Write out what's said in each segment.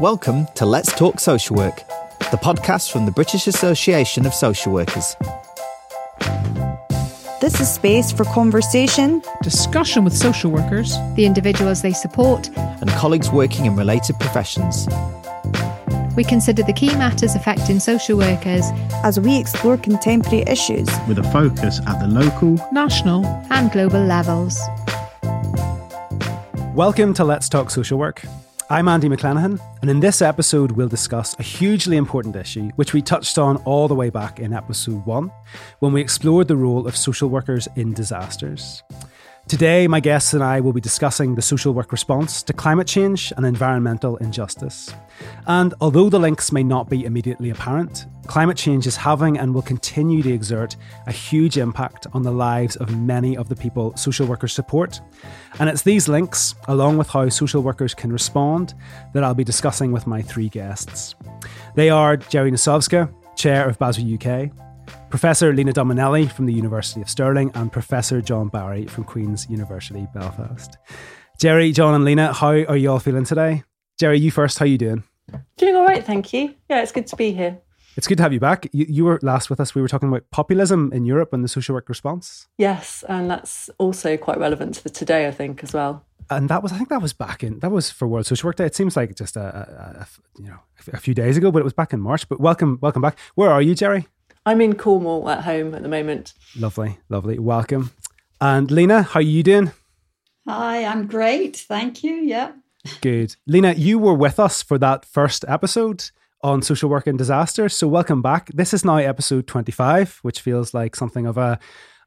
Welcome to Let's Talk Social Work, the podcast from the British Association of Social Workers. This is space for conversation, discussion with social workers, the individuals they support, and colleagues working in related professions. We consider the key matters affecting social workers as we explore contemporary issues with a focus at the local, national, and global levels. Welcome to Let's Talk Social Work. I'm Andy McClenahan, and in this episode, we'll discuss a hugely important issue which we touched on all the way back in episode one when we explored the role of social workers in disasters. Today, my guests and I will be discussing the social work response to climate change and environmental injustice. And although the links may not be immediately apparent, climate change is having and will continue to exert a huge impact on the lives of many of the people social workers support. And it's these links, along with how social workers can respond, that I'll be discussing with my three guests. They are Gerry Nosowska, Chair of BASW UK, Professor Lena Dominelli from the University of Stirling and Professor John Barry from Queen's University Belfast. Gerry, John, and Lena, how are you all feeling today? Gerry, you first. How you doing? Doing all right, thank you. Yeah, it's good to be here. It's good to have you back. You, you were last with us. We were talking about populism in Europe and the social work response. Yes, and that's also quite relevant to the today, I think, as well. And that was, I think, that was back in that was for World Social Work Day. It seems like just a, a, a you know a few days ago, but it was back in March. But welcome, welcome back. Where are you, Gerry? I'm in Cornwall at home at the moment. Lovely, lovely. Welcome. And Lena, how are you doing? Hi, I'm great. Thank you. Yeah. Good. Lena, you were with us for that first episode on social work and disaster. So welcome back. This is now episode 25, which feels like something of a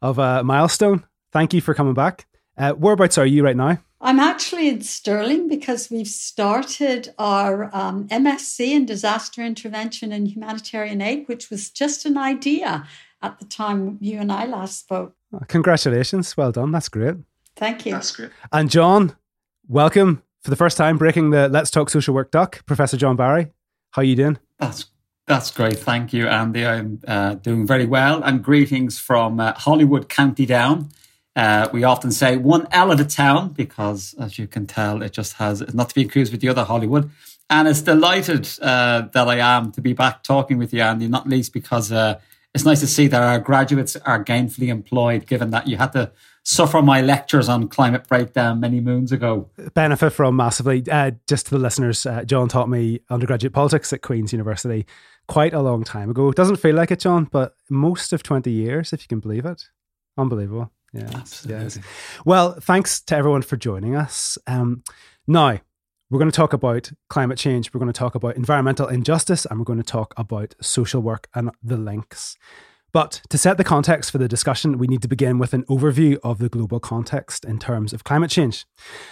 of a milestone. Thank you for coming back. Uh, whereabouts are you right now? I'm actually in Stirling because we've started our um, MSc in disaster intervention and humanitarian aid, which was just an idea at the time you and I last spoke. Oh, congratulations. Well done. That's great. Thank you. That's great. And John, welcome for the first time breaking the Let's Talk Social Work duck. Professor John Barry, how are you doing? That's that's great. Thank you, Andy. I'm uh, doing very well. And greetings from uh, Holywood, County Down. Uh, we often say one L of a town because, as you can tell, it just has not to be confused with the other Hollywood. And it's delighted uh, that I am to be back talking with you, Andy, not least because uh, it's nice to see that our graduates are gainfully employed, given that you had to suffer my lectures on climate breakdown many moons ago. Benefit from massively. Uh, just to the listeners, uh, John taught me undergraduate politics at Queen's University quite a long time ago. It doesn't feel like it, John, but most of 20 years, if you can believe it. Unbelievable. Yeah, absolutely. Yes. Well, thanks to everyone for joining us. Um, now, we're going to talk about climate change, we're going to talk about environmental injustice, and we're going to talk about social work and the links. But to set the context for the discussion, we need to begin with an overview of the global context in terms of climate change.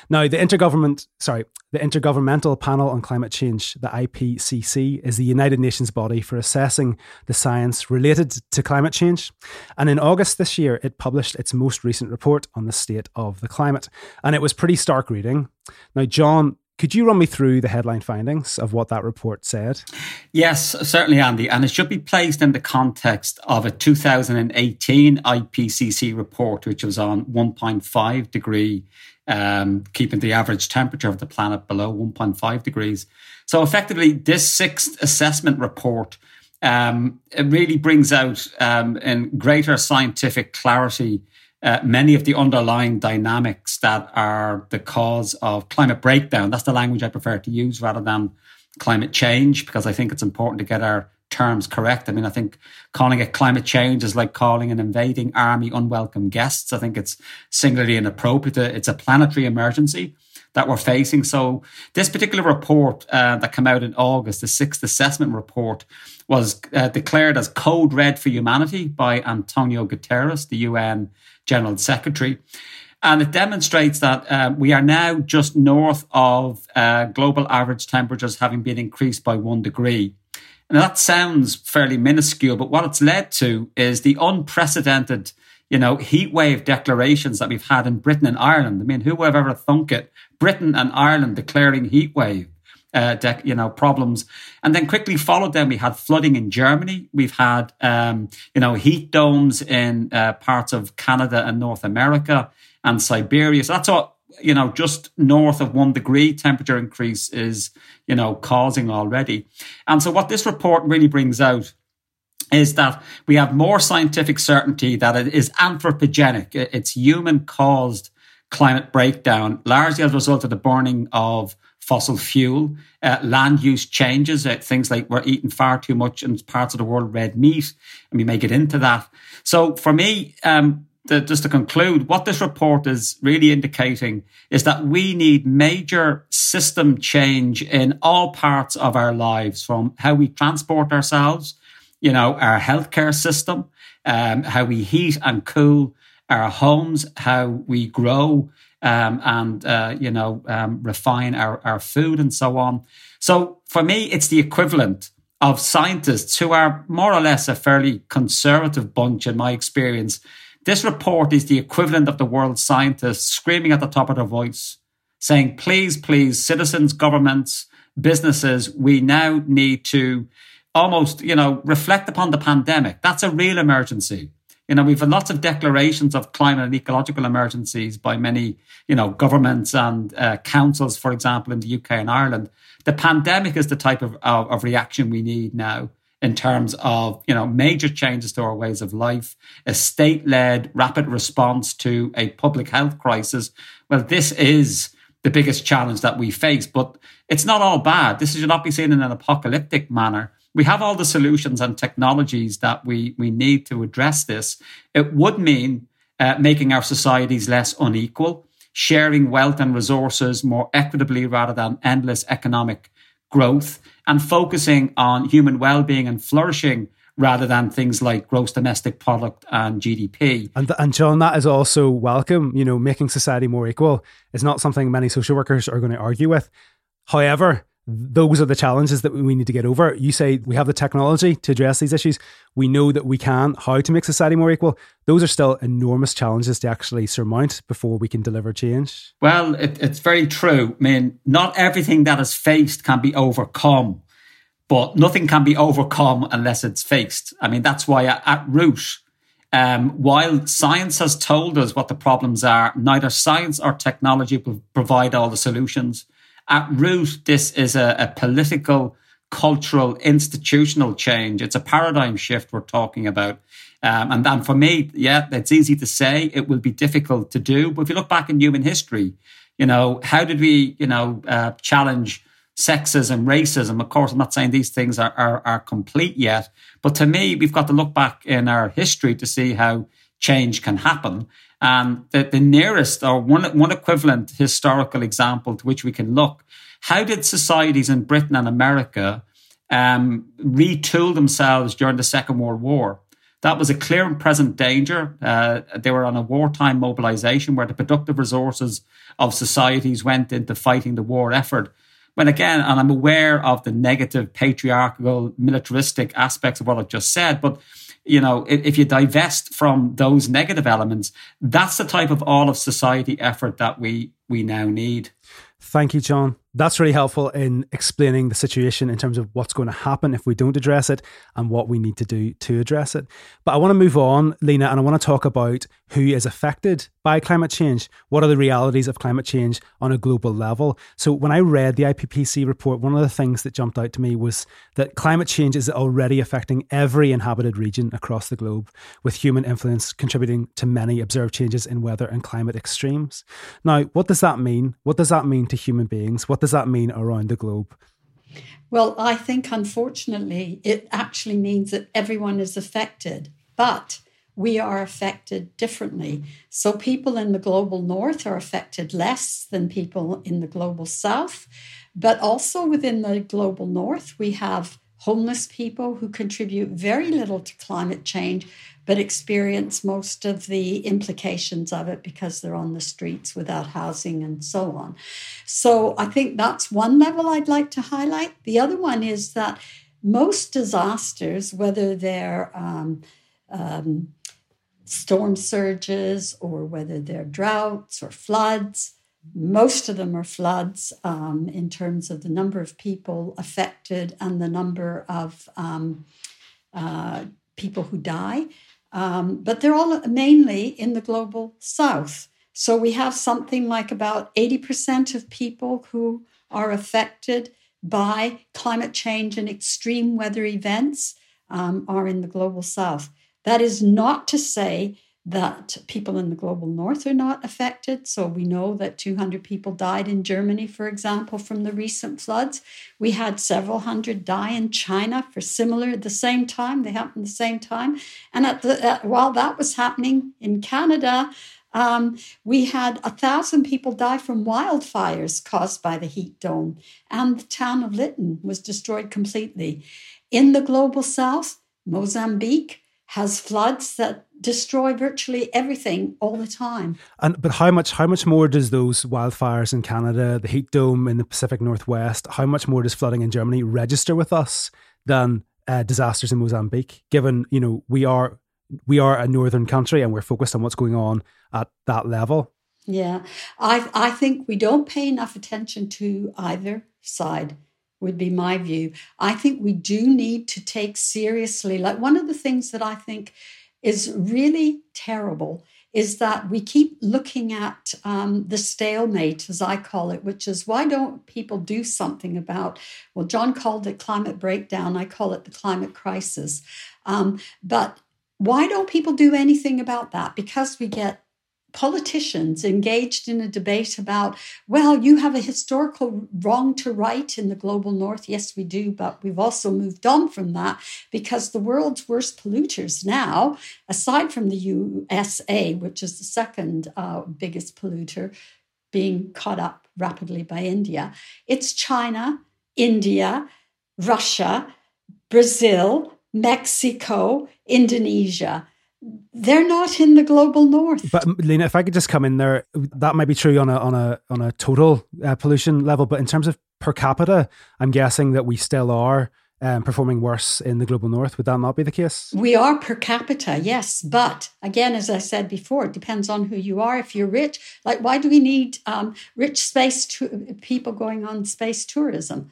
Now, the intergovernment, sorry, the Intergovernmental Panel on Climate Change, the IPCC, is the United Nations body for assessing the science related to climate change. And in August this year, it published its most recent report on the state of the climate. And it was pretty stark reading. Now, John, could you run me through the headline findings of what that report said? Yes, certainly, Andy. And it should be placed in the context of a 2018 IPCC report, which was on 1.5 degree, um, keeping the average temperature of the planet below 1.5 degrees. So, effectively, this sixth assessment report um, it really brings out um, in greater scientific clarity uh, many of the underlying dynamics that are the cause of climate breakdown. That's the language I prefer to use rather than climate change, because I think it's important to get our terms correct. I mean, I think calling it climate change is like calling an invading army unwelcome guests. I think it's singularly inappropriate. It's a planetary emergency that we're facing. So, this particular report uh, that came out in August, the sixth assessment report, was uh, declared as Code Red for Humanity by Antonio Guterres, the UN General Secretary. And it demonstrates that uh, we are now just north of uh, global average temperatures having been increased by one degree. And that sounds fairly minuscule, but what it's led to is the unprecedented, you know, heat wave declarations that we've had in Britain and Ireland. I mean, who would have ever thunk it? Britain and Ireland declaring heat wave uh, de- you know, problems. And then quickly followed them, we had flooding in Germany. We've had, um, you know, heat domes in uh, parts of Canada and North America and Siberia. So that's what you know, just north of one degree temperature increase is, you know, causing already. And so what this report really brings out is that we have more scientific certainty that it is anthropogenic. It's human caused climate breakdown, largely as a result of the burning of fossil fuel, uh, land use changes, uh, things like we're eating far too much in parts of the world red meat, and we may get into that. So for me, um, the, just to conclude, what this report is really indicating is that we need major system change in all parts of our lives, from how we transport ourselves, you know, our healthcare system, um, how we heat and cool our homes, how we grow um, and uh, you know um, refine our, our food and so on. So for me, it's the equivalent of scientists who are more or less a fairly conservative bunch in my experience. This report is the equivalent of the world scientists screaming at the top of their voice, saying, please, please, citizens, governments, businesses, we now need to almost, you know, reflect upon the pandemic. That's a real emergency. You know, we've had lots of declarations of climate and ecological emergencies by many, you know, governments and uh, councils, for example, in the UK and Ireland. The pandemic is the type of, of, of reaction we need now in terms of, you know, major changes to our ways of life, a state-led rapid response to a public health crisis. Well, this is the biggest challenge that we face, but it's not all bad. This should not be seen in an apocalyptic manner we have all the solutions and technologies that we, we need to address this. It would mean uh, making our societies less unequal, sharing wealth and resources more equitably rather than endless economic growth, and focusing on human well being and flourishing rather than things like gross domestic product and GDP. And, and John, that is also welcome. You know, making society more equal is not something many social workers are going to argue with. However, those are the challenges that we need to get over. You say we have the technology to address these issues. We know that we can. How to make society more equal? Those are still enormous challenges to actually surmount before we can deliver change. Well, it, it's very true. I mean, not everything that is faced can be overcome, but nothing can be overcome unless it's faced. I mean, that's why at, root, um, while science has told us what the problems are, neither science or technology will provide all the solutions at root, this is a, a political, cultural, institutional change. It's a paradigm shift we're talking about. Um, and, and for me, yeah, it's easy to say. It will be difficult to do. But if you look back in human history, you know, how did we, you know, uh, challenge sexism, racism? Of course, I'm not saying these things are, are, are complete yet. But to me, we've got to look back in our history to see how change can happen. And the, the nearest or one, one equivalent historical example to which we can look, how did societies in Britain and America um, retool themselves during the Second World War? That was a clear and present danger. Uh, they were on a wartime mobilization where the productive resources of societies went into fighting the war effort. When again, and I'm aware of the negative patriarchal, militaristic aspects of what I've just said, but you know, if you divest from those negative elements, that's the type of all of society effort that we we now need. Thank you, John that's really helpful in explaining the situation in terms of what's going to happen if we don't address it and what we need to do to address it. But I want to move on, Lena, and I want to talk about who is affected by climate change. What are the realities of climate change on a global level? So, when I read the IPCC report, one of the things that jumped out to me was that climate change is already affecting every inhabited region across the globe, with human influence contributing to many observed changes in weather and climate extremes. Now, what does that mean? What does that mean to human beings? What does that mean around the globe? Well, I think unfortunately it actually means that everyone is affected, but we are affected differently. So people in the global north are affected less than people in the global south. But also within the global north, we have homeless people who contribute very little to climate change, but experience most of the implications of it because they're on the streets without housing and so on. So I think that's one level I'd like to highlight. The other one is that most disasters, whether they're um, um, storm surges or whether they're droughts or floods, most of them are floods um, in terms of the number of people affected and the number of um, uh, people who die. Um, but they're all mainly in the global south. So we have something like about 80% of people who are affected by climate change and extreme weather events um, are in the global south. That is not to say that people in the global north are not affected. So we know that 200 people died in Germany, for example, from the recent floods. We had several hundred die in China for similar at the same time. They happened the same time. And at the at, while that was happening in Canada, um, we had a thousand people die from wildfires caused by the heat dome, and the town of Lytton was destroyed completely. In the global south, Mozambique has floods that destroy virtually everything all the time. And but how much how much more does those wildfires in Canada, the heat dome in the Pacific Northwest, how much more does flooding in Germany register with us than uh, disasters in Mozambique? Given you know we are we are a northern country and we're focused on what's going on at that level. Yeah, I I think we don't pay enough attention to either side. Would be my view. I think we do need to take seriously. Like one of the things that I think is really terrible is that we keep looking at um, the stalemate, as I call it, which is why don't people do something about? Well, John called it climate breakdown. I call it the climate crisis. Um, but why don't people do anything about that? Because we get politicians engaged in a debate about, well, you have a historical wrong to right in the global north. Yes, we do, but we've also moved on from that because the world's worst polluters now, aside from the USA, which is the second uh, biggest polluter, being caught up rapidly by India, it's China, India, Russia, Brazil, Mexico, Indonesia. They're not in the global north. But Lena, if I could just come in there, that might be true on a on a on a total uh, pollution level, but in terms of per capita, I'm guessing that we still are um, performing worse in the global north. Would that not be the case? We are per capita, yes. But again, as I said before, it depends on who you are. If you're rich, like why do we need um, rich space to, people going on space tourism?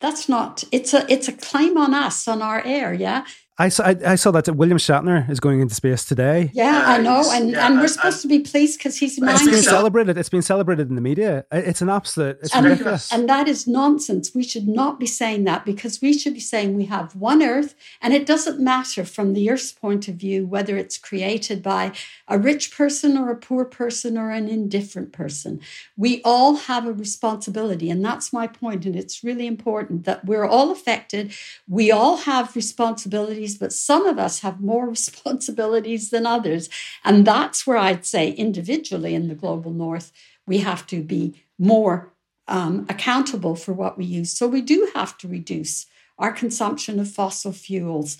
That's not. It's a it's a claim on us on our air. Yeah. I saw, I, I, saw that William Shatner is going into space today. Yeah, I know, and, yeah, and we're supposed I, to be pleased because he's It's been celebrated. It's been celebrated in the media. It's an absolute. It's and, ridiculous. And that is nonsense. We should not be saying that because we should be saying we have one Earth, and it doesn't matter from the Earth's point of view whether it's created by a rich person or a poor person or an indifferent person. We all have a responsibility, and that's my point. And it's really important that we're all affected. We all have responsibilities responsibilities, but some of us have more responsibilities than others. And that's where I'd say, individually in the global north, we have to be more um, accountable for what we use. So we do have to reduce our consumption of fossil fuels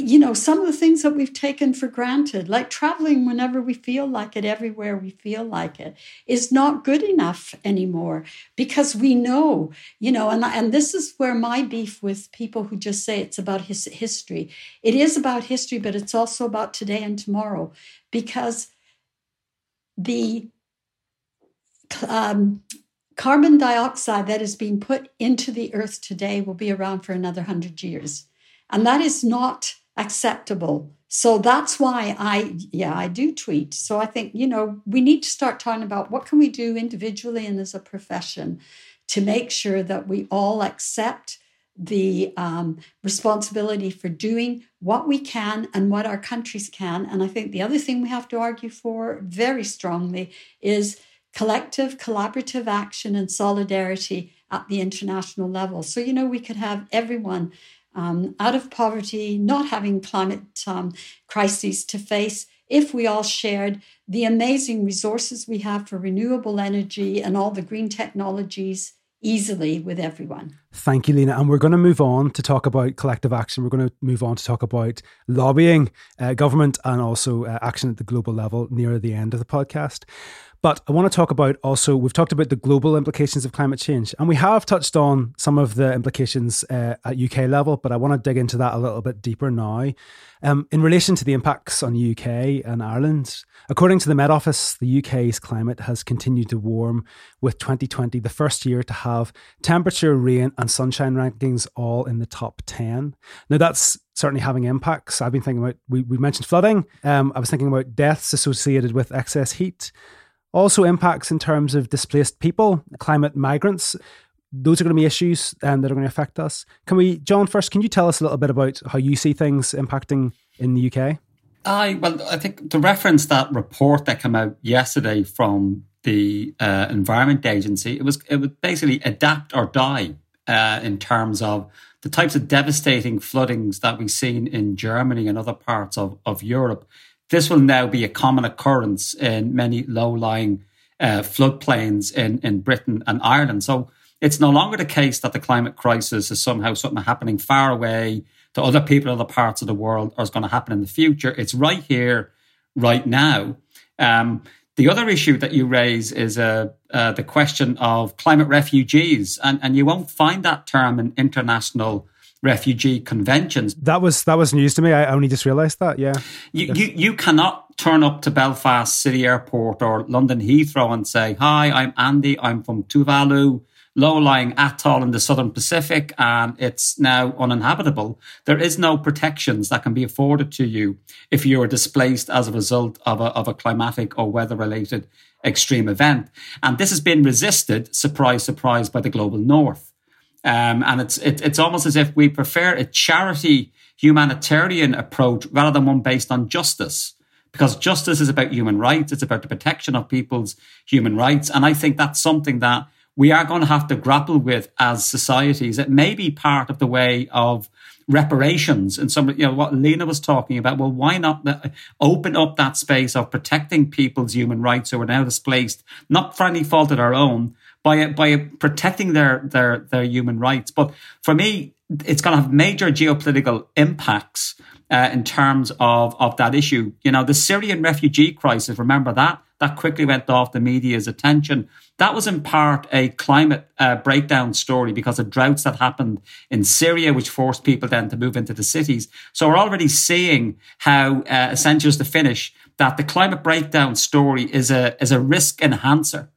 you know, some of the things that we've taken for granted, like traveling whenever we feel like it, everywhere we feel like it, is not good enough anymore because we know, you know, and, and this is where my beef with people who just say it's about his history. It is about history, but it's also about today and tomorrow because the um, carbon dioxide that is being put into the earth today will be around for another 100 years. And that is not acceptable. So that's why I, yeah, I do tweet. So I think, you know, we need to start talking about what can we do individually and as a profession to make sure that we all accept the um, responsibility for doing what we can and what our countries can. And I think the other thing we have to argue for very strongly is collective, collaborative action and solidarity at the international level. So, you know, we could have everyone um, out of poverty, not having climate um, crises to face, if we all shared the amazing resources we have for renewable energy and all the green technologies easily with everyone. Thank you, Lena. And we're going to move on to talk about collective action. We're going to move on to talk about lobbying, uh, government, and also uh, action at the global level near the end of the podcast. But I want to talk about also, we've talked about the global implications of climate change, and we have touched on some of the implications uh, at UK level, but I want to dig into that a little bit deeper now. Um, in relation to the impacts on UK and Ireland, according to the Met Office, the UK's climate has continued to warm, with 2020 the first year to have temperature, rain, and sunshine rankings all in the top 10. Now, that's certainly having impacts. I've been thinking about, we, we mentioned flooding. Um, I was thinking about deaths associated with excess heat. Also, impacts in terms of displaced people, climate migrants. Those are going to be issues um, that are going to affect us. Can we, John, first, can you tell us a little bit about how you see things impacting in the UK? I well, I think to reference that report that came out yesterday from the uh, Environment Agency, it was it was basically adapt or die uh, in terms of the types of devastating floodings that we've seen in Germany and other parts of, of Europe. This will now be a common occurrence in many low lying uh, floodplains in, in Britain and Ireland. So it's no longer the case that the climate crisis is somehow something happening far away to other people in other parts of the world or is going to happen in the future. It's right here, right now. Um, the other issue that you raise is uh, uh, the question of climate refugees, and, and you won't find that term in international refugee conventions. That was that was news to me. I only just realised that. Yeah, you, yes. you you cannot turn up to Belfast City Airport or London Heathrow and say, "Hi, I'm Andy. I'm from Tuvalu low-lying atoll in the southern Pacific and it's now uninhabitable, there is no protections that can be afforded to you if you are displaced as a result of a, of a climatic or weather-related extreme event. And this has been resisted, surprise, surprise, by the global north. Um, and it's it, it's almost as if we prefer a charity humanitarian approach rather than one based on justice because justice is about human rights. It's about the protection of people's human rights. And I think that's something that we are going to have to grapple with as societies. It may be part of the way of reparations and some, you know, what Lena was talking about. Well, why not open up that space of protecting people's human rights who are now displaced, not for any fault of their own, by by protecting their their their human rights. But for me, it's going to have major geopolitical impacts uh, in terms of of that issue. You know, the Syrian refugee crisis. Remember that that quickly went off the media's attention that was in part a climate uh, breakdown story because of droughts that happened in Syria, which forced people then to move into the cities. So we're already seeing how, uh, essentially, to finish, that the climate breakdown story is a is a risk enhancer.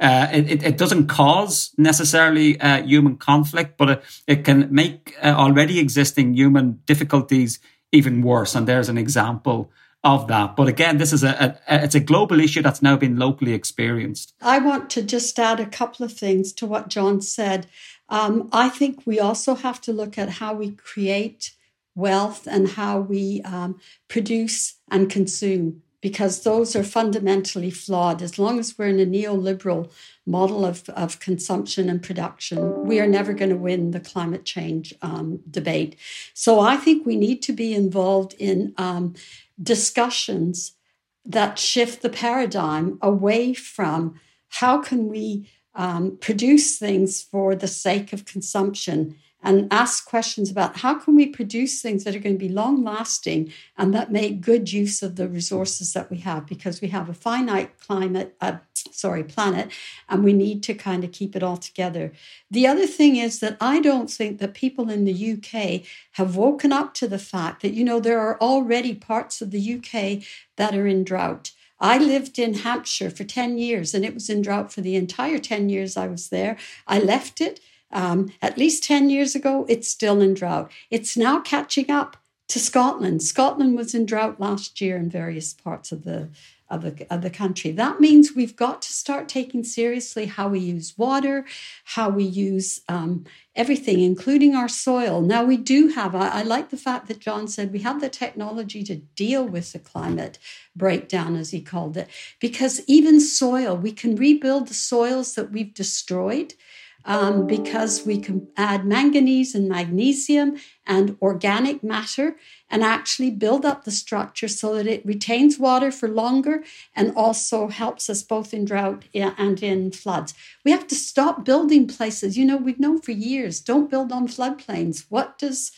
Uh, it, it doesn't cause necessarily uh, human conflict, but it, it can make uh, already existing human difficulties even worse. And there's an example of that. But again, this is a, a, it's a global issue that's now been locally experienced. I want to just add a couple of things to what John said. Um, I think we also have to look at how we create wealth and how we um, produce and consume because those are fundamentally flawed. As long as we're in a neoliberal model of, of consumption and production, we are never going to win the climate change um, debate. So I think we need to be involved in um, discussions that shift the paradigm away from how can we um, produce things for the sake of consumption and ask questions about how can we produce things that are going to be long lasting and that make good use of the resources that we have because we have a finite climate uh, sorry planet and we need to kind of keep it all together the other thing is that i don't think that people in the uk have woken up to the fact that you know there are already parts of the uk that are in drought I lived in Hampshire for 10 years and it was in drought for the entire 10 years I was there. I left it um, at least 10 years ago, it's still in drought. It's now catching up to Scotland. Scotland was in drought last year in various parts of the of the, of the country. That means we've got to start taking seriously how we use water, how we use um, everything, including our soil. Now, we do have, I, I, like the fact that John said we have the technology to deal with the climate breakdown, as he called it, because even soil, we can rebuild the soils that we've destroyed um, because we can add manganese and magnesium and organic matter and actually build up the structure so that it retains water for longer and also helps us both in drought and in floods. We have to stop building places. You know, we've known for years don't build on floodplains. What does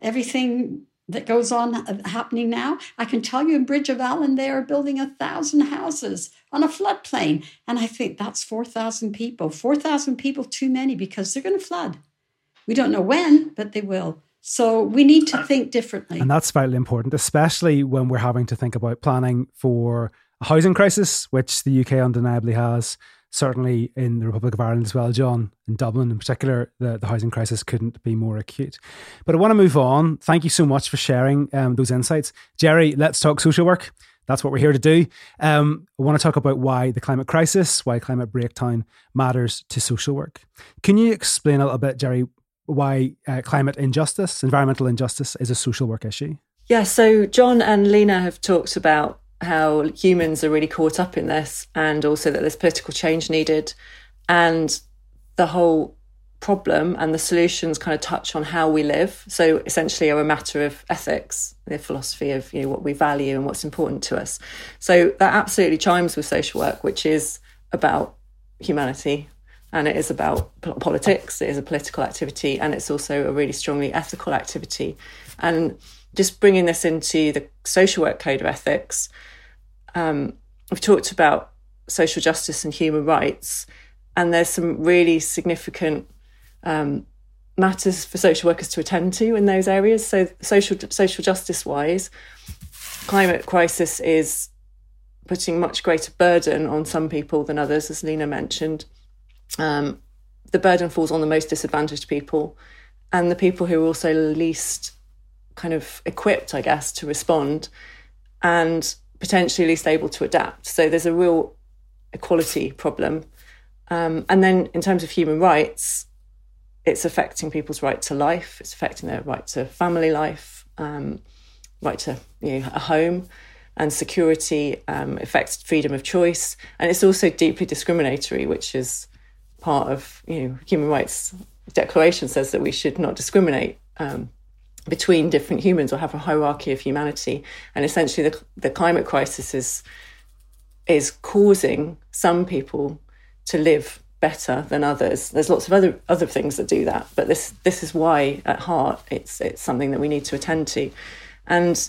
everything that goes on uh, happening now. I can tell you in Bridge of Allan, they are building a thousand houses on a floodplain. And I think that's 4,000 people. 4,000 people too many because they're going to flood. We don't know when, but they will. So we need to think differently. And that's vitally important, especially when we're having to think about planning for a housing crisis, which the UK undeniably has certainly in the Republic of Ireland as well, John, in Dublin in particular, the, the housing crisis couldn't be more acute. But I want to move on. Thank you so much for sharing um, those insights. Gerry, let's talk social work. That's what we're here to do. Um, I want to talk about why the climate crisis, why climate breakdown matters to social work. Can you explain a little bit, Gerry, why uh, climate injustice, environmental injustice, is a social work issue? Yeah, so John and Lena have talked about how humans are really caught up in this and also that there's political change needed. And the whole problem and the solutions kind of touch on how we live. So essentially are a matter of ethics, the philosophy of you know what we value and what's important to us. So that absolutely chimes with social work, which is about humanity and it is about politics, it is a political activity, and it's also a really strongly ethical activity. And just bringing this into the social work code of ethics, um, we've talked about social justice and human rights, and there's some really significant um, matters for social workers to attend to in those areas. So, social social justice wise, climate crisis is putting much greater burden on some people than others, as Lena mentioned. Um, the burden falls on the most disadvantaged people and the people who are also least kind of equipped, I guess, to respond and potentially least able to adapt. So there's a real equality problem. Um, and then in terms of human rights, it's affecting people's right to life. It's affecting their right to family life, um, right to you know, a home, and security. Um, affects freedom of choice, and it's also deeply discriminatory, which is part of you know human rights declaration says that we should not discriminate um, between different humans or have a hierarchy of humanity. And essentially, the the climate crisis is is causing some people to live better than others. There's lots of other other things that do that, but this this is why at heart it's it's something that we need to attend to. And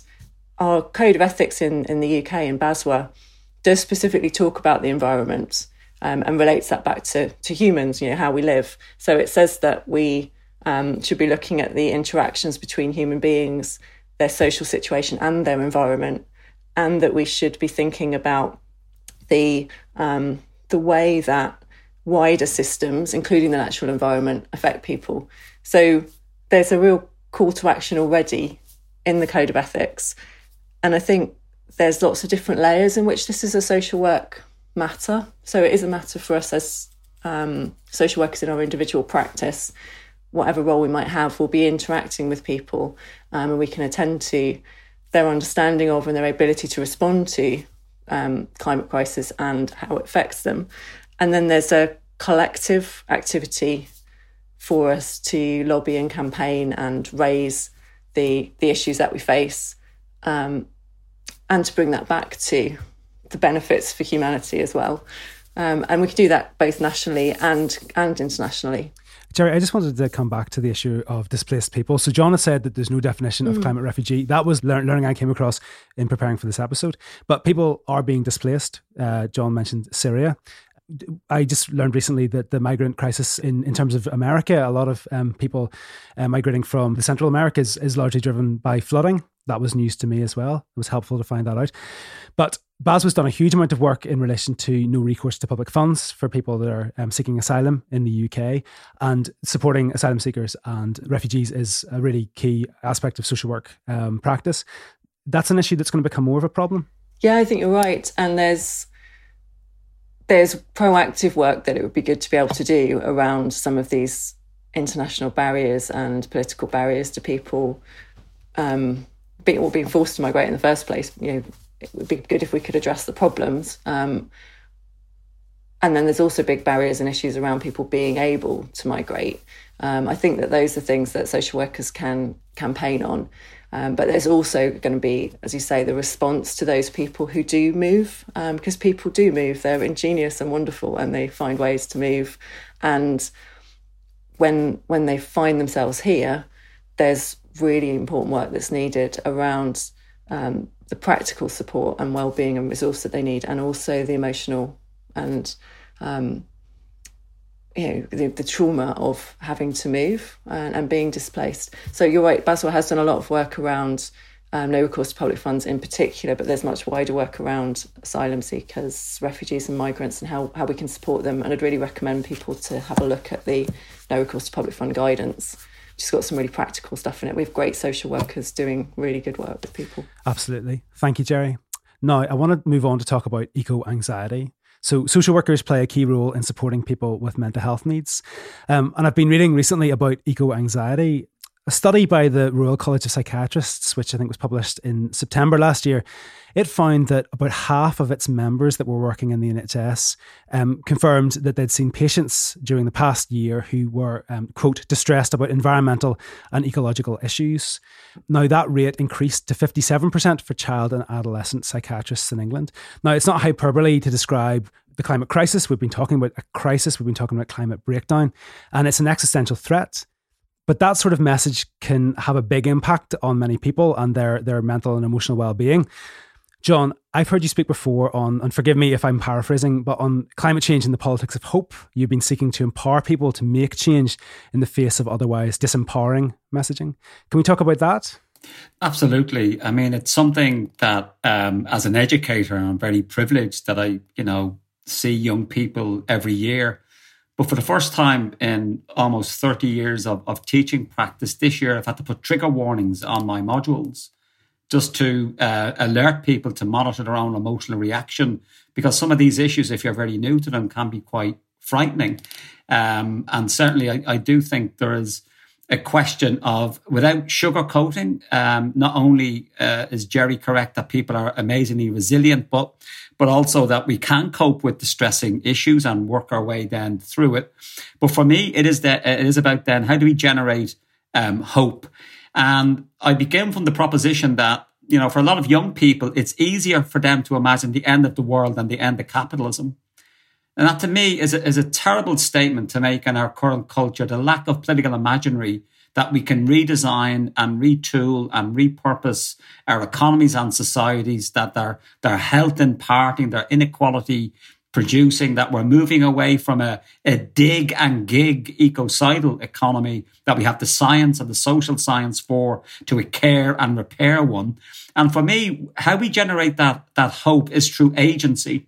our code of ethics in, in the UK in BASWA does specifically talk about the environment um, and relates that back to to humans, you know, how we live. So it says that we um, should be looking at the interactions between human beings, their social situation, and their environment, and that we should be thinking about the um, the way that wider systems, including the natural environment, affect people. So there's a real call to action already in the code of ethics. And I think there's lots of different layers in which this is a social work matter. So it is a matter for us as um, social workers in our individual practice, whatever role we might have, we'll be interacting with people um, and we can attend to their understanding of and their ability to respond to um, climate crisis and how it affects them. And then there's a collective activity for us to lobby and campaign and raise the the issues that we face, um, and to bring that back to the benefits for humanity as well. Um, and we can do that both nationally and and internationally. Gerry, I just wanted to come back to the issue of displaced people. So, John has said that there's no definition of mm. climate refugee. That was learning I came across in preparing for this episode. But people are being displaced. Uh, John mentioned Syria. I just learned recently that the migrant crisis in, in terms of America, a lot of um, people uh, migrating from the Central Americas is largely driven by flooding. That was news to me as well. It was helpful to find that out. But BASWA's done a huge amount of work in relation to no recourse to public funds for people that are um, seeking asylum in the UK. And supporting asylum seekers and refugees is a really key aspect of social work um, practice. That's an issue that's going to become more of a problem. Yeah, I think you're right. And there's there's proactive work that it would be good to be able to do around some of these international barriers and political barriers to people um, being, or being forced to migrate in the first place. You know, it would be good if we could address the problems. Um, and then there's also big barriers and issues around people being able to migrate. Um, I think that those are things that social workers can campaign on. Um, but there's also going to be, as you say, the response to those people who do move, um, because people do move. They're ingenious and wonderful, and they find ways to move. And when when they find themselves here, there's really important work that's needed around um, the practical support and well-being and resource that they need, and also the emotional and um, you know the, the, trauma of having to move and, and, being displaced. So you're right, BASWA has done a lot of work around um, no recourse to public funds in particular, but there's much wider work around asylum seekers, refugees, and migrants, and how how we can support them. And I'd really recommend people to have a look at the no recourse to public fund guidance. Has got some really practical stuff in it. We have great social workers doing really good work with people. Absolutely. Thank you, Gerry. Now, I want to move on to talk about eco anxiety. So, social workers play a key role in supporting people with mental health needs. Um, and I've been reading recently about eco anxiety. A study by the Royal College of Psychiatrists, which I think was published in September last year, it found that about half of its members that were working in the NHS um, confirmed that they'd seen patients during the past year who were, um, quote, distressed about environmental and ecological issues. Now, that rate increased to 57% for child and adolescent psychiatrists in England. Now, it's not hyperbole to describe the climate crisis. We've been talking about a crisis, we've been talking about climate breakdown, and it's an existential threat. But that sort of message can have a big impact on many people and their their mental and emotional well-being. John, I've heard you speak before on, and forgive me if I'm paraphrasing, but on climate change and the politics of hope. You've been seeking to empower people to make change in the face of otherwise disempowering messaging. Can we talk about that? Absolutely. I mean, it's something that, um, as an educator, I'm very privileged that I, you know, see young people every year but for the first time in almost 30 years of, of teaching practice this year, I've had to put trigger warnings on my modules just to uh, alert people to monitor their own emotional reaction because some of these issues, if you're very new to them, can be quite frightening. Um, and certainly, I, I, do think there is a question of without sugarcoating. Um, not only uh, is Gerry correct that people are amazingly resilient, but but also that we can cope with distressing issues and work our way then through it. But for me, it is that it is about then how do we generate um, hope? And I begin from the proposition that you know for a lot of young people, it's easier for them to imagine the end of the world than the end of capitalism. And that to me is a, is a terrible statement to make in our current culture, the lack of political imaginary that we can redesign and retool and repurpose our economies and societies, that their, their health imparting, their inequality producing, that we're moving away from a, a dig and gig ecocidal economy that we have the science and the social science for to a care and repair one. And for me, how we generate that, that hope is through agency.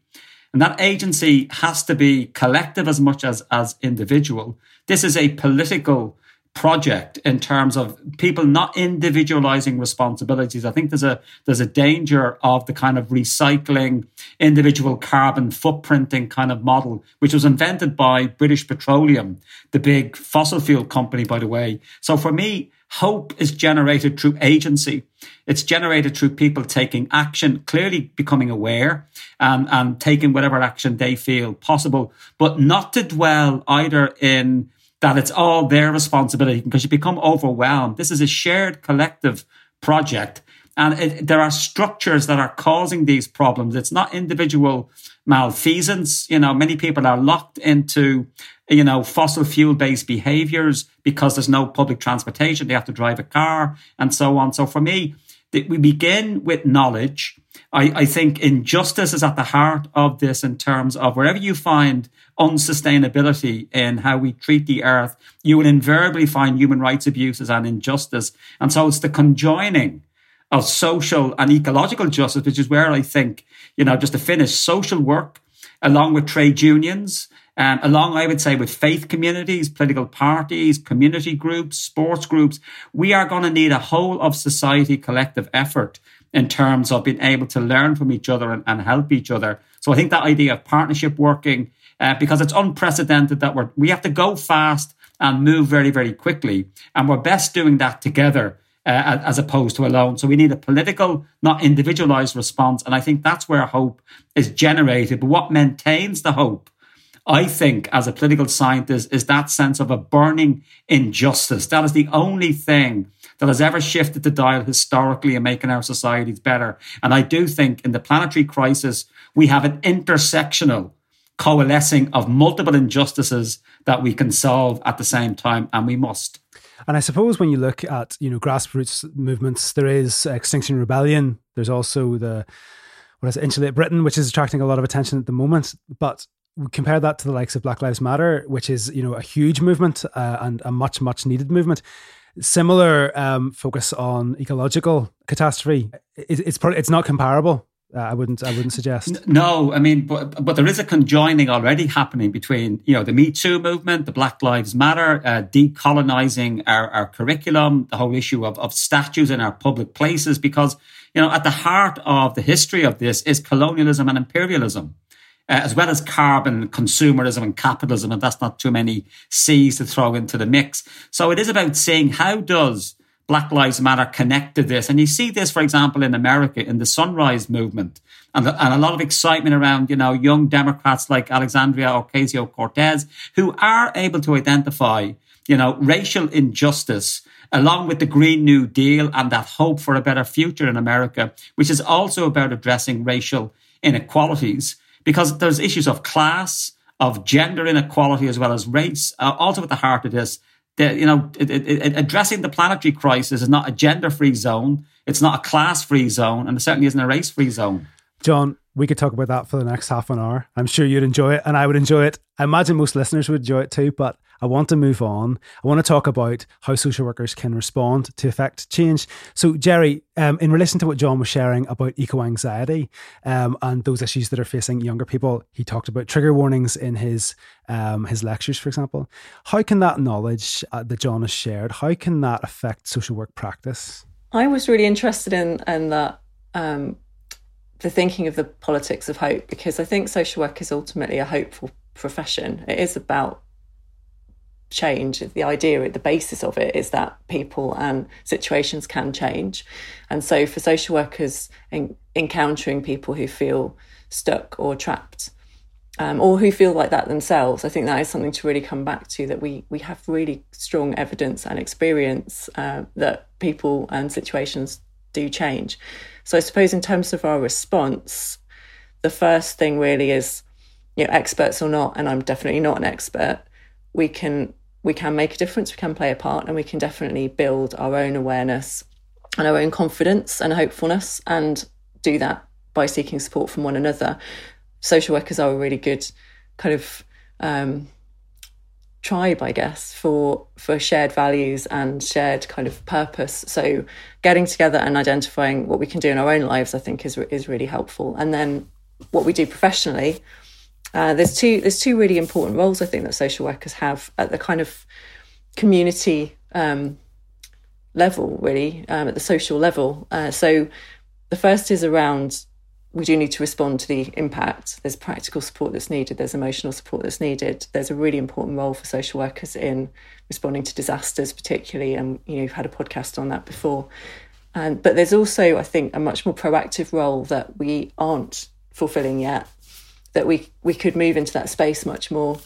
And that agency has to be collective as much as, as individual. This is a political project in terms of people not individualizing responsibilities. I think there's a there's a danger of the kind of recycling, individual carbon footprinting kind of model, which was invented by British Petroleum, the big fossil fuel company, by the way. So for me, hope is generated through agency. It's generated through people taking action, clearly becoming aware and, and taking whatever action they feel possible, but not to dwell either in that it's all their responsibility because you become overwhelmed. This is a shared collective project. And it, there are structures that are causing these problems. It's not individual malfeasance. You know, many people are locked into, you know, fossil fuel based behaviors because there's no public transportation. They have to drive a car and so on. So for me, we begin with knowledge. I, I think injustice is at the heart of this in terms of wherever you find unsustainability in how we treat the earth, you will invariably find human rights abuses and injustice. And so it's the conjoining of social and ecological justice, which is where I think, you know, just to finish, social work along with trade unions, um, along, I would say, with faith communities, political parties, community groups, sports groups, we are going to need a whole of society collective effort in terms of being able to learn from each other and, and help each other. So I think that idea of partnership working, uh, because it's unprecedented that we're, we have to go fast and move very, very quickly. And we're best doing that together. Uh, as opposed to alone. So we need a political, not individualized response. And I think that's where hope is generated. But what maintains the hope I think, as a political scientist, is that sense of a burning injustice. That is the only thing that has ever shifted the dial historically in making our societies better. And I do think in the planetary crisis, we have an intersectional coalescing of multiple injustices that we can solve at the same time, and we must. And I suppose when you look at you know grassroots movements, there is Extinction Rebellion. There's also the what is it, Insulate Britain, which is attracting a lot of attention at the moment. But compare that to the likes of Black Lives Matter, which is you know a huge movement uh, and a much much needed movement. Similar um, focus on ecological catastrophe. It, it's it's not comparable Uh, I wouldn't. I wouldn't suggest. No, I mean, but but there is a conjoining already happening between you know the Me Too movement, the Black Lives Matter, uh, decolonizing our, our curriculum, the whole issue of of statues in our public places, because you know at the heart of the history of this is colonialism and imperialism. Uh, as well as carbon consumerism and capitalism, and that's not too many C's to throw into the mix. So it is about saying how does Black Lives Matter connect to this. And you see this, for example, in America in the Sunrise Movement and, and a lot of excitement around, you know, young Democrats like Alexandria Ocasio Cortez who are able to identify, you know, racial injustice along with the Green New Deal and that hope for a better future in America, which is also about addressing racial inequalities because there's issues of class, of gender inequality as well as race, uh, also at the heart of this you know, it, it, addressing the planetary crisis is not a gender free zone. It's not a class free zone, and it certainly isn't a race free zone. John, we could talk about that for the next half an hour. I'm sure you'd enjoy it, and I would enjoy it. I imagine most listeners would enjoy it too, but I want to move on. I want to talk about how social workers can respond to affect change. So, Gerry, um, in relation to what John was sharing about eco anxiety um, and those issues that are facing younger people, he talked about trigger warnings in his um, his lectures, for example. How can that knowledge uh, that John has shared, how can that affect social work practice? I was really interested in in that um, the thinking of the politics of hope because I think social work is ultimately a hopeful profession. It is about change. The idea, the basis of it is that people and situations can change. And so for social workers in, encountering people who feel stuck or trapped, um, or who feel like that themselves, I think that is something to really come back to that we, we have really strong evidence and experience uh, that people and situations do change. So I suppose in terms of our response, the first thing really is, you know, experts or not, and I'm definitely not an expert, we can we can make a difference, we can play a part, and we can definitely build our own awareness and our own confidence and hopefulness, and do that by seeking support from one another. Social workers are a really good kind of um, tribe, I guess, for for shared values and shared kind of purpose. So getting together and identifying what we can do in our own lives, I think, is is really helpful. And then what we do professionally uh, there's two there's two really important roles I think that social workers have at the kind of community um, level, really um, at the social level. Uh, so the first is around we do need to respond to the impact. There's practical support that's needed. There's emotional support that's needed. There's a really important role for social workers in responding to disasters, particularly, and you know you've had a podcast on that before. And but there's also, I think, a much more proactive role that we aren't fulfilling yet that we we could move into that space much more.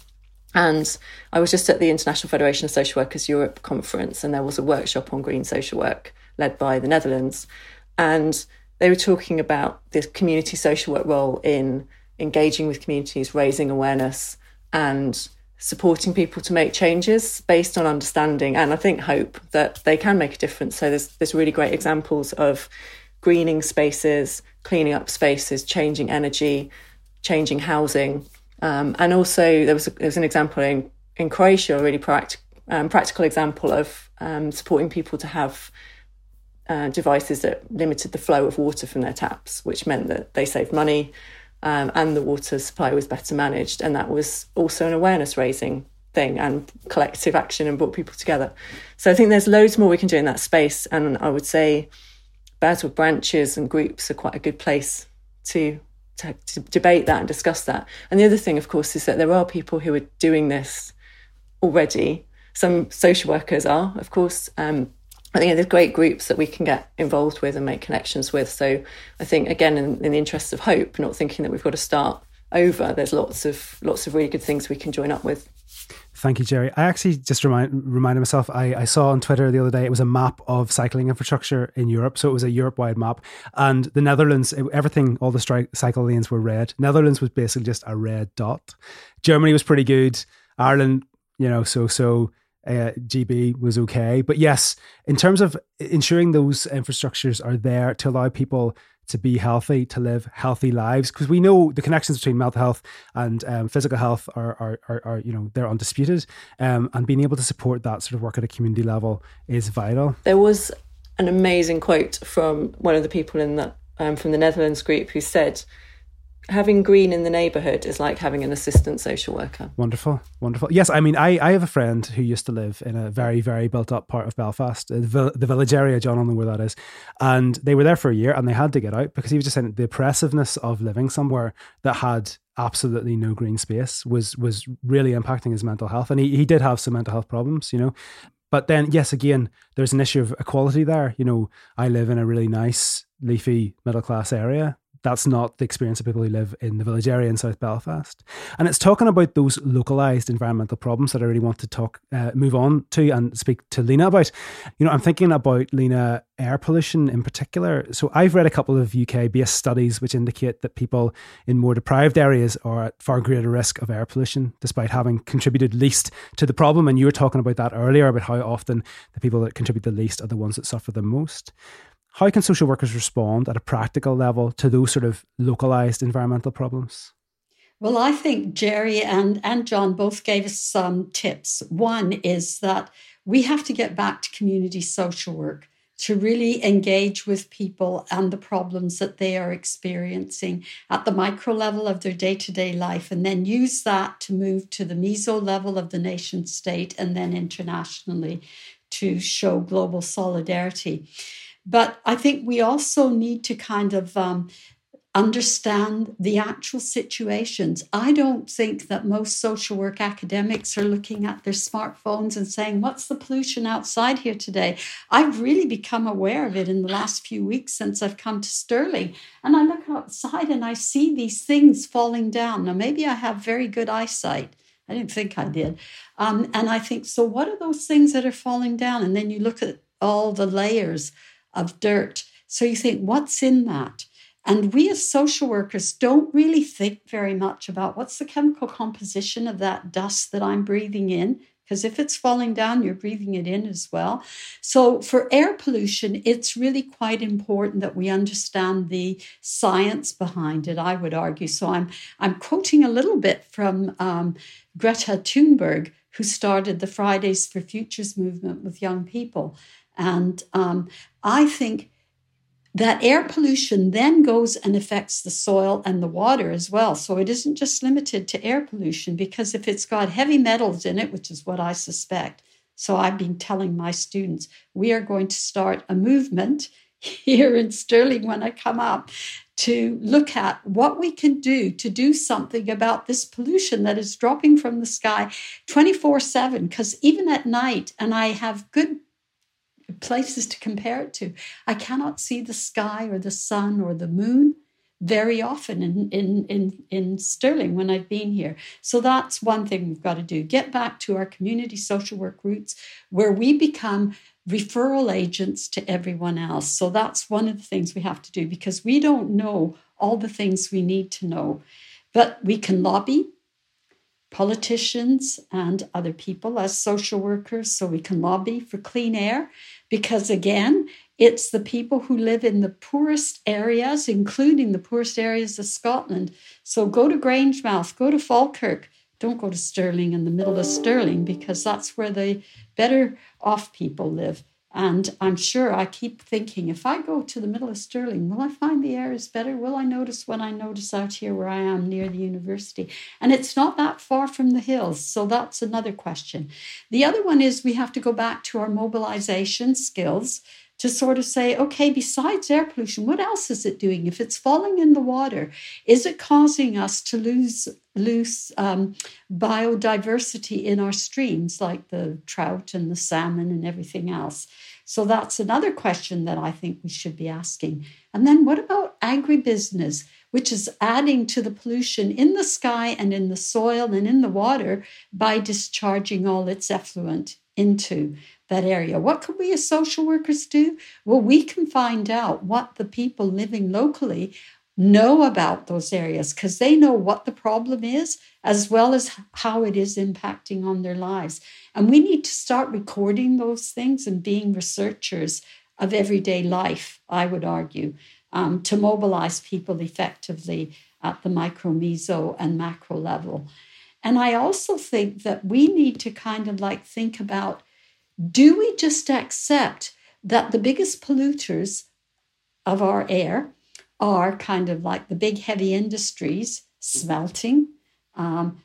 And I was just at the International Federation of Social Workers Europe conference, and there was a workshop on green social work led by the Netherlands, and they were talking about the community social work role in engaging with communities, raising awareness, and supporting people to make changes based on understanding and I think hope that they can make a difference. So there's there's really great examples of greening spaces, cleaning up spaces, changing energy, changing housing. Um, and also, there was, a, there was an example in, in Croatia, a really practic, um, practical example of um, supporting people to have uh, devices that limited the flow of water from their taps, which meant that they saved money um, and the water supply was better managed. And that was also an awareness raising thing and collective action and brought people together. So I think there's loads more we can do in that space. And I would say BASW branches and groups are quite a good place to to, to debate that and discuss that. And the other thing, of course, is that there are people who are doing this already. Some social workers are, of course. Um, I think there's great groups that we can get involved with and make connections with. So I think, again, in, in the interests of hope, not thinking that we've got to start over, there's lots of lots of really good things we can join up with. Thank you, Gerry. I actually just remind, reminded myself, I, I saw on Twitter the other day, it was a map of cycling infrastructure in Europe. So it was a Europe wide map. And the Netherlands, everything, all the stri- cycle lanes were red. Netherlands was basically just a red dot. Germany was pretty good. Ireland, you know, so, so. Uh, GB was okay. But yes, in terms of ensuring those infrastructures are there to allow people to be healthy, to live healthy lives, because we know the connections between mental health and um, physical health are, are, are, are, you know, they're undisputed. Um, and being able to support that sort of work at a community level is vital. There was an amazing quote from one of the people in that um, from the Netherlands group who said having green in the neighborhood is like having an assistant social worker. Wonderful, wonderful. Yes, I mean, I, I have a friend who used to live in a very, very built up part of Belfast, uh, the, the village area. John, I don't know where that is. And they were there for a year and they had to get out because he was just saying the oppressiveness of living somewhere that had absolutely no green space was was really impacting his mental health. And he, he did have some mental health problems, you know. But then, yes, again, there's an issue of equality there. You know, I live in a really nice, leafy, middle class area that's not the experience of people who live in the village area in South Belfast. And it's talking about those localized environmental problems that I really want to talk, uh, move on to and speak to Lena about. You know, I'm thinking about Lena air pollution in particular. So I've read a couple of UK based studies which indicate that people in more deprived areas are at far greater risk of air pollution, despite having contributed least to the problem. And you were talking about that earlier about how often the people that contribute the least are the ones that suffer the most. How can social workers respond at a practical level to those sort of localized environmental problems? Well, I think Gerry and, and John both gave us some tips. One is that we have to get back to community social work to really engage with people and the problems that they are experiencing at the micro level of their day to day life, and then use that to move to the meso level of the nation state and then internationally to show global solidarity. But I think we also need to kind of um, understand the actual situations. I don't think that most social work academics are looking at their smartphones and saying, What's the pollution outside here today? I've really become aware of it in the last few weeks since I've come to Stirling. And I look outside and I see these things falling down. Now, maybe I have very good eyesight. I didn't think I did. Um, and I think, so what are those things that are falling down? And then you look at all the layers of dirt. So you think, what's in that? And we as social workers don't really think very much about what's the chemical composition of that dust that I'm breathing in. Because if it's falling down, you're breathing it in as well. So, for air pollution, it's really quite important that we understand the science behind it, I would argue. So, I'm, I'm quoting a little bit from um, Greta Thunberg, who started the Fridays for Futures movement with young people. And um, I think that air pollution then goes and affects the soil and the water as well. So it isn't just limited to air pollution because if it's got heavy metals in it, which is what I suspect, so I've been telling my students, we are going to start a movement here in Stirling when I come up to look at what we can do to do something about this pollution that is dropping from the sky 24 7. Because even at night, and I have good places to compare it to. I cannot see the sky or the sun or the moon very often in, in, in, in Stirling when I've been here. So that's one thing we've got to do. Get back to our community social work roots where we become referral agents to everyone else. So that's one of the things we have to do because we don't know all the things we need to know. But we can lobby, politicians and other people as social workers so we can lobby for clean air. Because again it's the people who live in the poorest areas including the poorest areas of Scotland. So go to Grangemouth go to Falkirk. Don't go to Stirling in the middle of Stirling because that's where the better off people live and I'm sure I keep thinking if I go to the middle of Stirling, will I find the air is better? Will I notice when I notice out here where I am near the university? And it's not that far from the hills. So that's another question. The other one is we have to go back to our mobilization skills to sort of say, okay, besides air pollution, what else is it doing? If it's falling in the water, is it causing us to lose lose um, biodiversity in our streams, like the trout and the salmon and everything else? So that's another question that I think we should be asking. And then what about agribusiness, which is adding to the pollution in the sky and in the soil and in the water by discharging all its effluent into that area. What can we as social workers do? Well, we can find out what the people living locally know about those areas because they know what the problem is as well as how it is impacting on their lives. And we need to start recording those things and being researchers of everyday life, I would argue, um, to mobilize people effectively at the micro, meso, and macro level. And I also think that we need to kind of like think about do we just accept that the biggest polluters of our air are kind of like the big heavy industries, smelting. Um,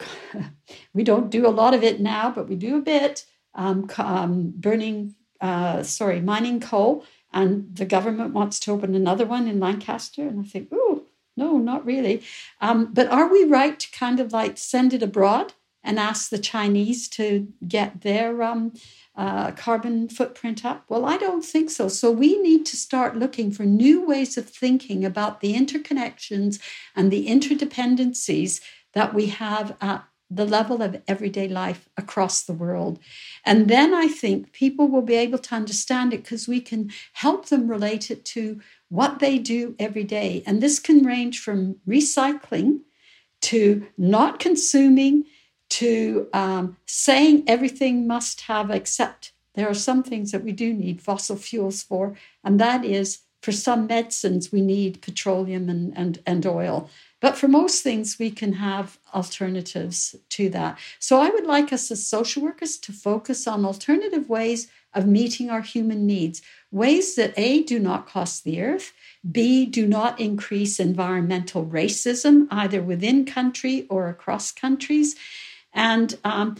we don't do a lot of it now, but we do a bit. Um, um, burning, uh, sorry, mining coal, and the government wants to open another one in Lancaster. And I think, oh, no, not really. Um, but are we right to kind of like send it abroad and ask the Chinese to get their um, uh, carbon footprint up? Well, I don't think so. So we need to start looking for new ways of thinking about the interconnections and the interdependencies that we have at the level of everyday life across the world. And then I think people will be able to understand it because we can help them relate it to what they do every day. And this can range from recycling to not consuming to um, saying everything must have, except there are some things that we do need fossil fuels for, and that is for some medicines we need petroleum and, and, and oil. But for most things, we can have alternatives to that. So I would like us as social workers to focus on alternative ways of meeting our human needs, ways that A, do not cost the earth, B, do not increase environmental racism either within country or across countries, and um,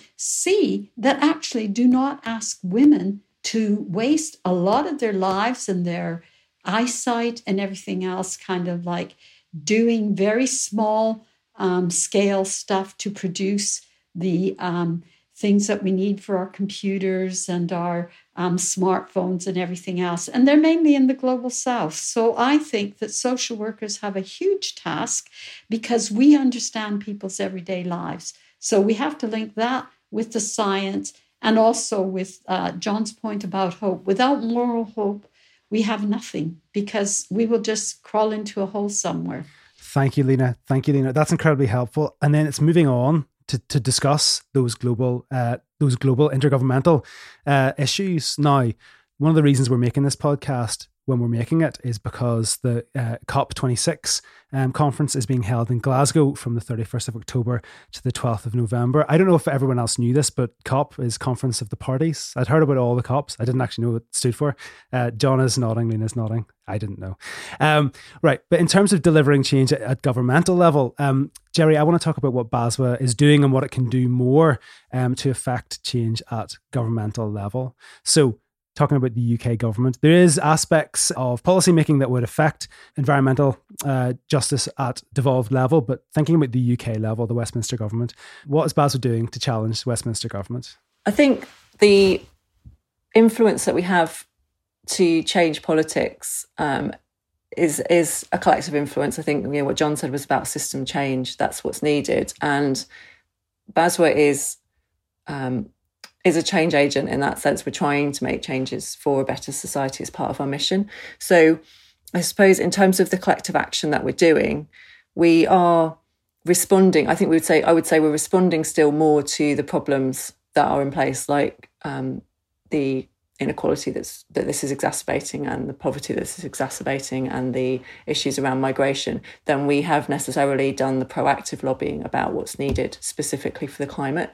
that actually do not ask women to waste a lot of their lives and their eyesight and everything else, kind of like doing very small um, scale stuff to produce the um, things that we need for our computers and our um, smartphones and everything else. And they're mainly in the global south. So I think that social workers have a huge task because we understand people's everyday lives. So we have to link that with the science and also with uh, John's point about hope. Without moral hope, we have nothing because we will just crawl into a hole somewhere. Thank you, Lena. Thank you, Lena. That's incredibly helpful. And then it's moving on to, to discuss those global uh, those global intergovernmental uh, issues. Now, one of the reasons we're making this podcast when we're making it is because the uh, COP26 um, conference is being held in Glasgow from the 31st of October to the 12th of November. I don't know if everyone else knew this, but COP is Conference of the Parties. I'd heard about all the COPs. I didn't actually know what it stood for. Uh, John is nodding, Lena's nodding. I didn't know. Um, right. But in terms of delivering change at, at governmental level, um, Gerry, I want to talk about what BASW is doing and what it can do more um, to affect change at governmental level. So, talking about the UK government. There is aspects of policy making that would affect environmental uh, justice at devolved level, but thinking about the UK level, the Westminster government, what is BASW doing to challenge Westminster government? I think the influence that we have to change politics um, is is a collective influence. I think you know what John said was about system change. That's what's needed, and BASW is um, is a change agent in that sense. We're trying to make changes for a better society as part of our mission. So, I suppose in terms of the collective action that we're doing, we are responding. I think we would say I would say we're responding still more to the problems that are in place, like um, the inequality that's that this is exacerbating and the poverty that this is exacerbating and the issues around migration than we have necessarily done the proactive lobbying about what's needed specifically for the climate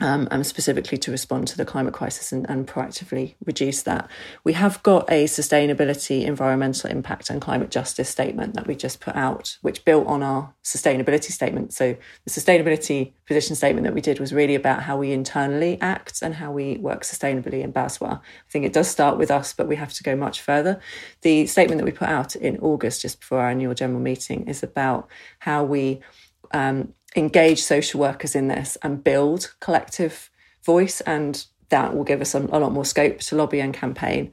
um, and specifically to respond to the climate crisis and, and, proactively reduce that. We have got a sustainability, environmental impact, and climate justice statement that we just put out, which built on our sustainability statement. So, the sustainability position statement that we did was really about how we internally act and how we work sustainably in BASW. I think it does start with us, but we have to go much further. The statement that we put out in August, just before our annual general meeting, is about how we um, engage social workers in this and build collective voice, and that will give us a, a lot more scope to lobby and campaign.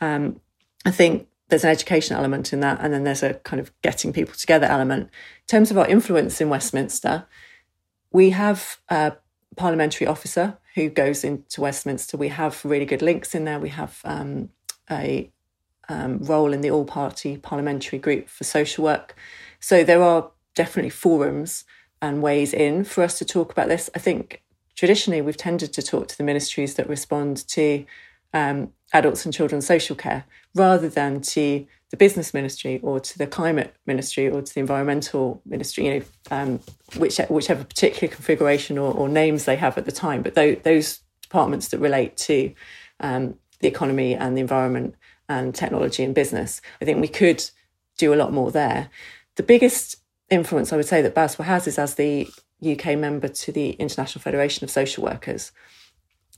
Um, I think there's an education element in that, and then there's a kind of getting people together element. In terms of our influence in Westminster, we have a parliamentary officer who goes into Westminster. We have really good links in there. We have um, a um, role in the all party parliamentary group for social work. So there are definitely forums and ways in for us to talk about this. I think traditionally we've tended to talk to the ministries that respond to um, adults and children's social care rather than to the business ministry or to the climate ministry or to the environmental ministry, you know, um, which, whichever particular configuration or, or, names they have at the time. But those, those departments that relate to um, the economy and the environment and technology and business. I think we could do a lot more there. The biggest influence I would say that BASW has is as the UK member to the International Federation of Social Workers.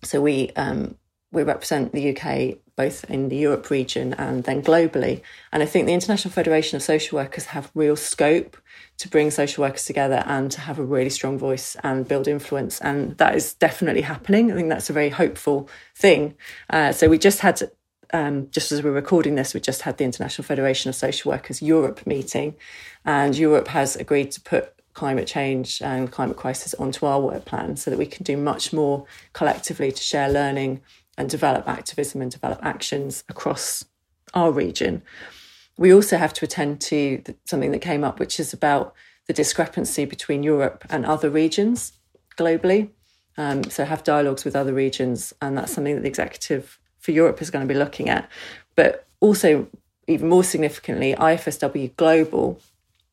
So we um, we represent the UK both in the Europe region and then globally. And I think the International Federation of Social Workers have real scope to bring social workers together and to have a really strong voice and build influence. And that is definitely happening. I think that's a very hopeful thing. Uh, so we just had, um, just as we're recording this, we just had the International Federation of Social Workers Europe meeting, and Europe has agreed to put climate change and climate crisis onto our work plan so that we can do much more collectively to share learning and develop activism and develop actions across our region. We also have to attend to something that came up, which is about the discrepancy between Europe and other regions globally. Um, so have dialogues with other regions, and that's something that the executive for Europe is going to be looking at. But also, even more significantly, IFSW Global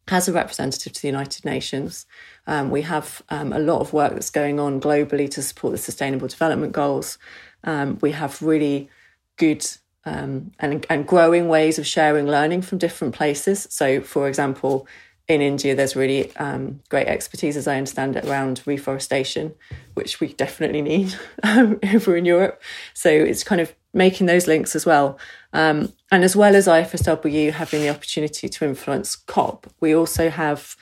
has a representative to the United Nations. Um, we have um, a lot of work that's going on globally to support the Sustainable Development Goals. Um, we have really good um, and, and growing ways of sharing learning from different places. So, for example, in India, there's really um, great expertise, as I understand it, around reforestation, which we definitely need um, over in Europe. So it's kind of making those links as well. Um, and as well as IFSW having the opportunity to influence COP, we also have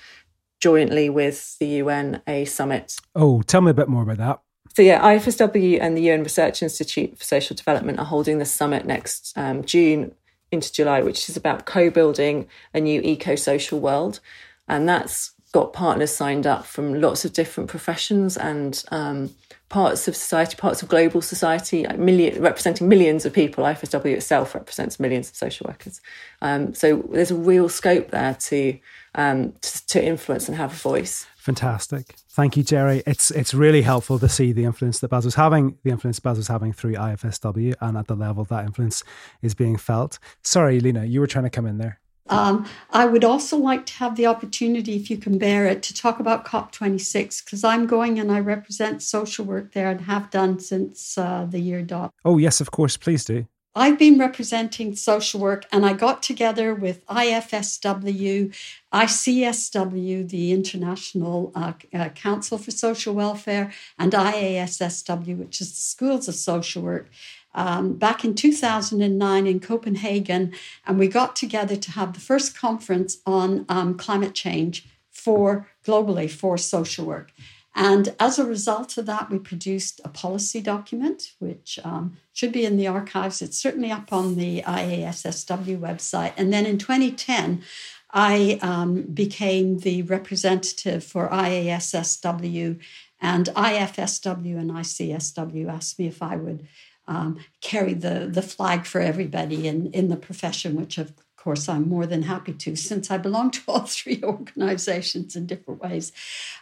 jointly with the UN a summit. Oh, tell me a bit more about that. So yeah, IFSW and the UN Research Institute for Social Development are holding the summit next um, June into July, which is about co-building a new eco-social world, and that's got partners signed up from lots of different professions and um, parts of society, parts of global society, like million, representing millions of people. IFSW itself represents millions of social workers. Um, so there's a real scope there to, um, to, to influence and have a voice. Fantastic. Thank you, Gerry. It's it's really helpful to see the influence that Baz was having, the influence Baz was having through IFSW and at the level that influence is being felt. Sorry, Lena, you were trying to come in there. Um, I would also like to have the opportunity, if you can bear it, to talk about COP26 because I'm going and I represent social work there and have done since uh, the year dot. Oh, yes, of course. Please do. I've been representing social work and I got together with IFSW, ICSW, the International uh, uh, Council for Social Welfare, and IASSW, which is the Schools of Social Work um, back in 2009 in Copenhagen, and we got together to have the first conference on um, climate change for globally for social work. And as a result of that, we produced a policy document, which um, should be in the archives. It's certainly up on the IASSW website. And then in 2010, I um, became the representative for IASSW, and IFSW and ICSW asked me if I would um, carry the, the flag for everybody in, in the profession, which of course I'm more than happy to, since I belong to all three organizations in different ways.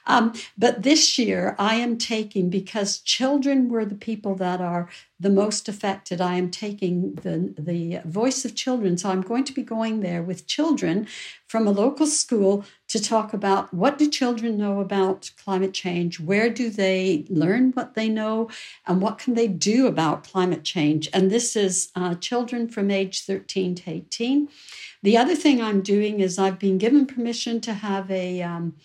Um, but this year I am taking, because children were the people that are the most affected. I am taking the, the voice of children. So I'm going to be going there with children from a local school to talk about what do children know about climate change? Where do they learn what they know? And what can they do about climate change? And this is uh, children from age 13 to 18. The other thing I'm doing is I've been given permission to have a um,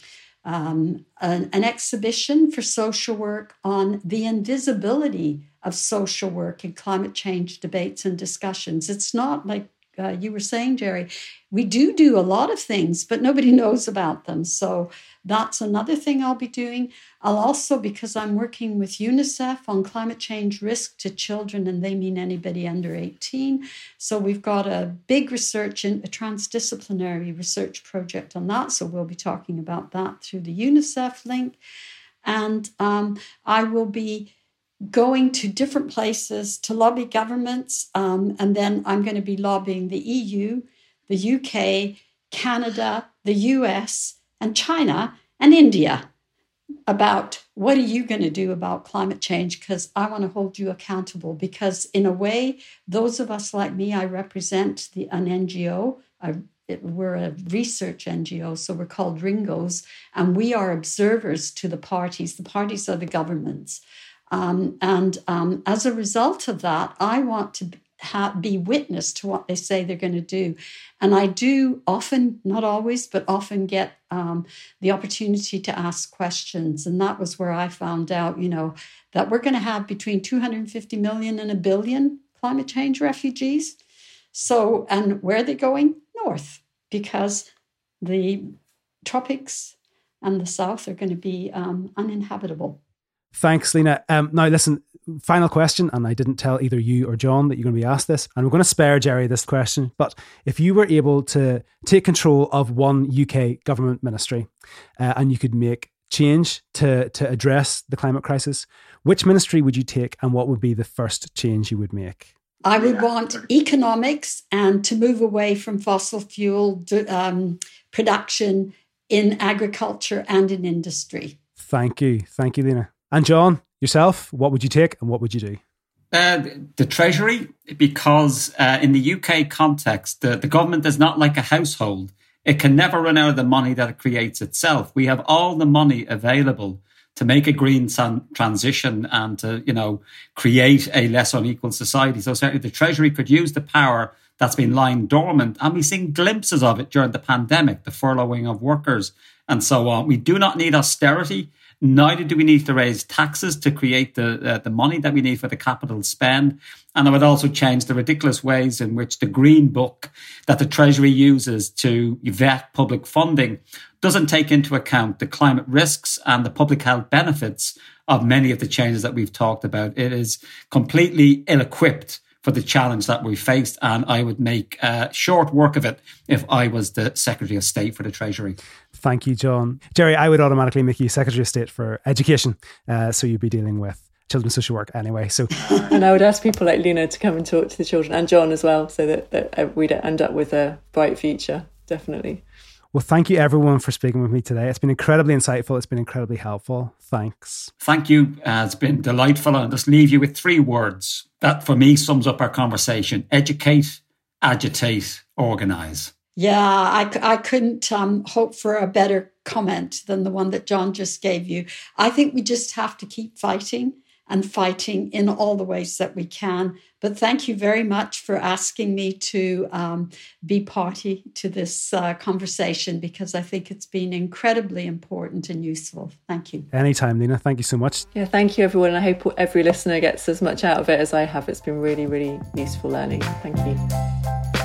um, an, an, exhibition for social work on the invisibility of social work and climate change debates and discussions. It's not like uh, you were saying, Gerry, we do do a lot of things, but nobody knows about them. So that's another thing I'll be doing. I'll also, because I'm working with UNICEF on climate change risk to children, and they mean anybody under 18. So we've got a big research and a transdisciplinary research project on that. So we'll be talking about that through the UNICEF link. And um, I will be going to different places to lobby governments. Um, and then I'm going to be lobbying the EU, the UK, Canada, the US, and China and India about what are you going to do about climate change because i want to hold you accountable because in a way those of us like me i represent the an ngo I, it, we're a research ngo so we're called ringos and we are observers to the parties the parties are the governments um, and um, as a result of that, I want to be witness to what they say they're going to do. And I do often, not always, but often get um, the opportunity to ask questions. And that was where I found out, you know, that we're going to have between 250 million and a billion climate change refugees. So, and where are they going? North, because the tropics and the south are going to be um, uninhabitable. Thanks, Lena. Um, now, listen, final question, and I didn't tell either you or John that you're going to be asked this, and we're going to spare Gerry this question. But if you were able to take control of one UK government ministry uh, and you could make change to, to address the climate crisis, which ministry would you take and what would be the first change you would make? I would want economics and to move away from fossil fuel um, production in agriculture and in industry. Thank you. Thank you, Lena. And John, yourself, what would you take and what would you do? Uh, the Treasury, because uh, in the UK context, the, the government is not like a household. It can never run out of the money that it creates itself. We have all the money available to make a green san- transition and to, you know, create a less unequal society. So certainly the Treasury could use the power that's been lying dormant. And we've seen glimpses of it during the pandemic, the furloughing of workers and so on. We do not need austerity. Neither do we need to raise taxes to create the uh, the money that we need for the capital spend. And I would also change the ridiculous ways in which the green book that the Treasury uses to vet public funding doesn't take into account the climate risks and the public health benefits of many of the changes that we've talked about. It is completely ill equipped for the challenge that we faced. And I would make uh, short work of it if I was the Secretary of State for the Treasury. Thank you, John. Gerry, I would automatically make you Secretary of State for Education. Uh, so you'd be dealing with children's social work anyway. So, and I would ask people like Lena to come and talk to the children and John as well, so that, that uh, we'd end up with a bright future. Definitely. Well, thank you everyone for speaking with me today. It's been incredibly insightful. It's been incredibly helpful. Thanks. Thank you. Uh, it's been delightful. I'll just leave you with three words that for me sums up our conversation educate, agitate, organize. Yeah, I, I couldn't um, hope for a better comment than the one that John just gave you. I think we just have to keep fighting and fighting in all the ways that we can. But thank you very much for asking me to um, be party to this uh, conversation because I think it's been incredibly important and useful. Thank you. Anytime, Lena. Thank you so much. Yeah, thank you, everyone. I hope every listener gets as much out of it as I have. It's been really, really useful learning. Thank you.